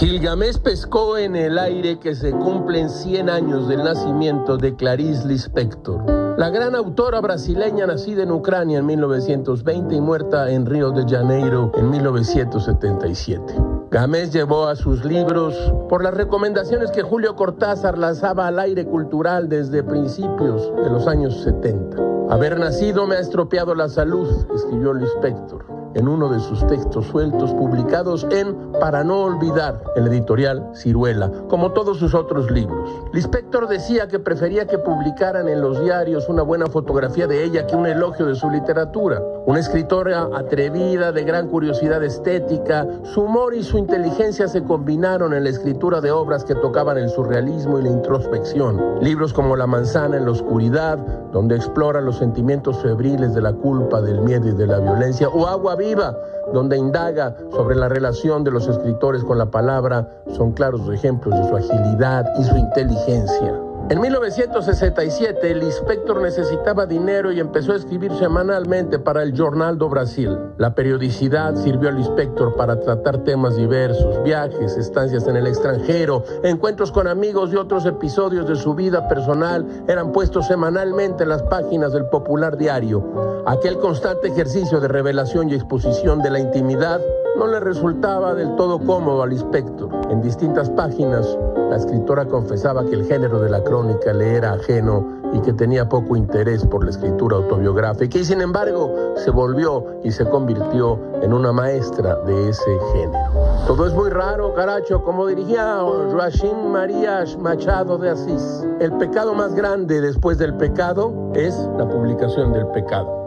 Gilgamesh pescó en el aire que se cumplen 100 años del nacimiento de Clarice Lispector, la gran autora brasileña nacida en Ucrania en 1920 y muerta en Río de Janeiro en 1977. Gámez llevó a sus libros por las recomendaciones que Julio Cortázar lanzaba al aire cultural desde principios de los años 70. Haber nacido me ha estropeado la salud, escribió Lispector en uno de sus textos sueltos publicados en Para no olvidar, el editorial Ciruela, como todos sus otros libros. Lispector decía que prefería que publicaran en los diarios una buena fotografía de ella que un elogio de su literatura. Una escritora atrevida, de gran curiosidad estética, su humor y su inteligencia se combinaron en la escritura de obras que tocaban el surrealismo y la introspección. Libros como La manzana en la oscuridad, donde explora los sentimientos febriles de la culpa, del miedo y de la violencia, o Agua Viva, donde indaga sobre la relación de los escritores con la palabra, son claros ejemplos de su agilidad y su inteligencia. En 1967 el inspector necesitaba dinero y empezó a escribir semanalmente para el Jornal do Brasil. La periodicidad sirvió al inspector para tratar temas diversos, viajes, estancias en el extranjero, encuentros con amigos y otros episodios de su vida personal eran puestos semanalmente en las páginas del popular diario. Aquel constante ejercicio de revelación y exposición de la intimidad no le resultaba del todo cómodo al inspector. En distintas páginas la escritora confesaba que el género de la crónica le era ajeno y que tenía poco interés por la escritura autobiográfica y sin embargo se volvió y se convirtió en una maestra de ese género. Todo es muy raro, caracho, como diría Joaquín María Machado de Asís. El pecado más grande después del pecado es la publicación del pecado.